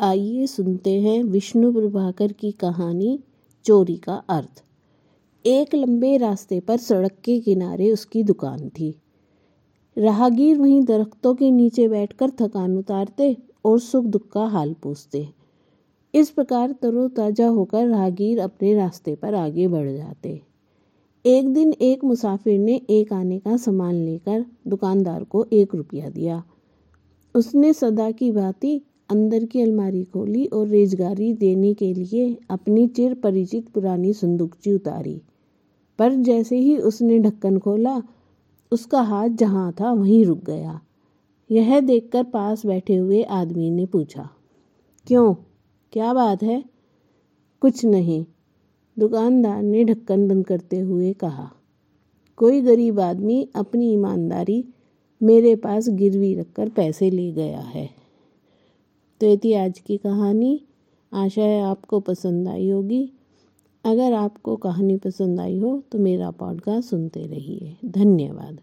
आइए सुनते हैं विष्णु प्रभाकर की कहानी, चोरी का अर्थ। एक लंबे रास्ते पर सड़क के किनारे उसकी दुकान थी। राहगीर वहीं दरख्तों के नीचे बैठकर थकान उतारते और सुख दुख का हाल पूछते। इस प्रकार तरोताज़ा होकर राहगीर अपने रास्ते पर आगे बढ़ जाते। एक दिन एक मुसाफिर ने एक आने का सामान लेकर दुकानदार को एक रुपया दिया। उसने सदा की भांति अंदर की अलमारी खोली और रेजगारी देने के लिए अपनी चिर परिचित पुरानी संदूकची उतारी। पर जैसे ही उसने ढक्कन खोला, उसका हाथ जहाँ था वहीं रुक गया। यह देखकर पास बैठे हुए आदमी ने पूछा, क्यों? क्या बात है? कुछ नहीं, दुकानदार ने ढक्कन बंद करते हुए कहा। कोई गरीब आदमी अपनी ईमानदारी मेरे पास गिरवी रखकर पैसे ले गया है। तो ये थी आज की कहानी आशा है आपको पसंद आई होगी। अगर आपको कहानी पसंद आई हो तो मेरा पॉडकास्ट सुनते रहिए। धन्यवाद।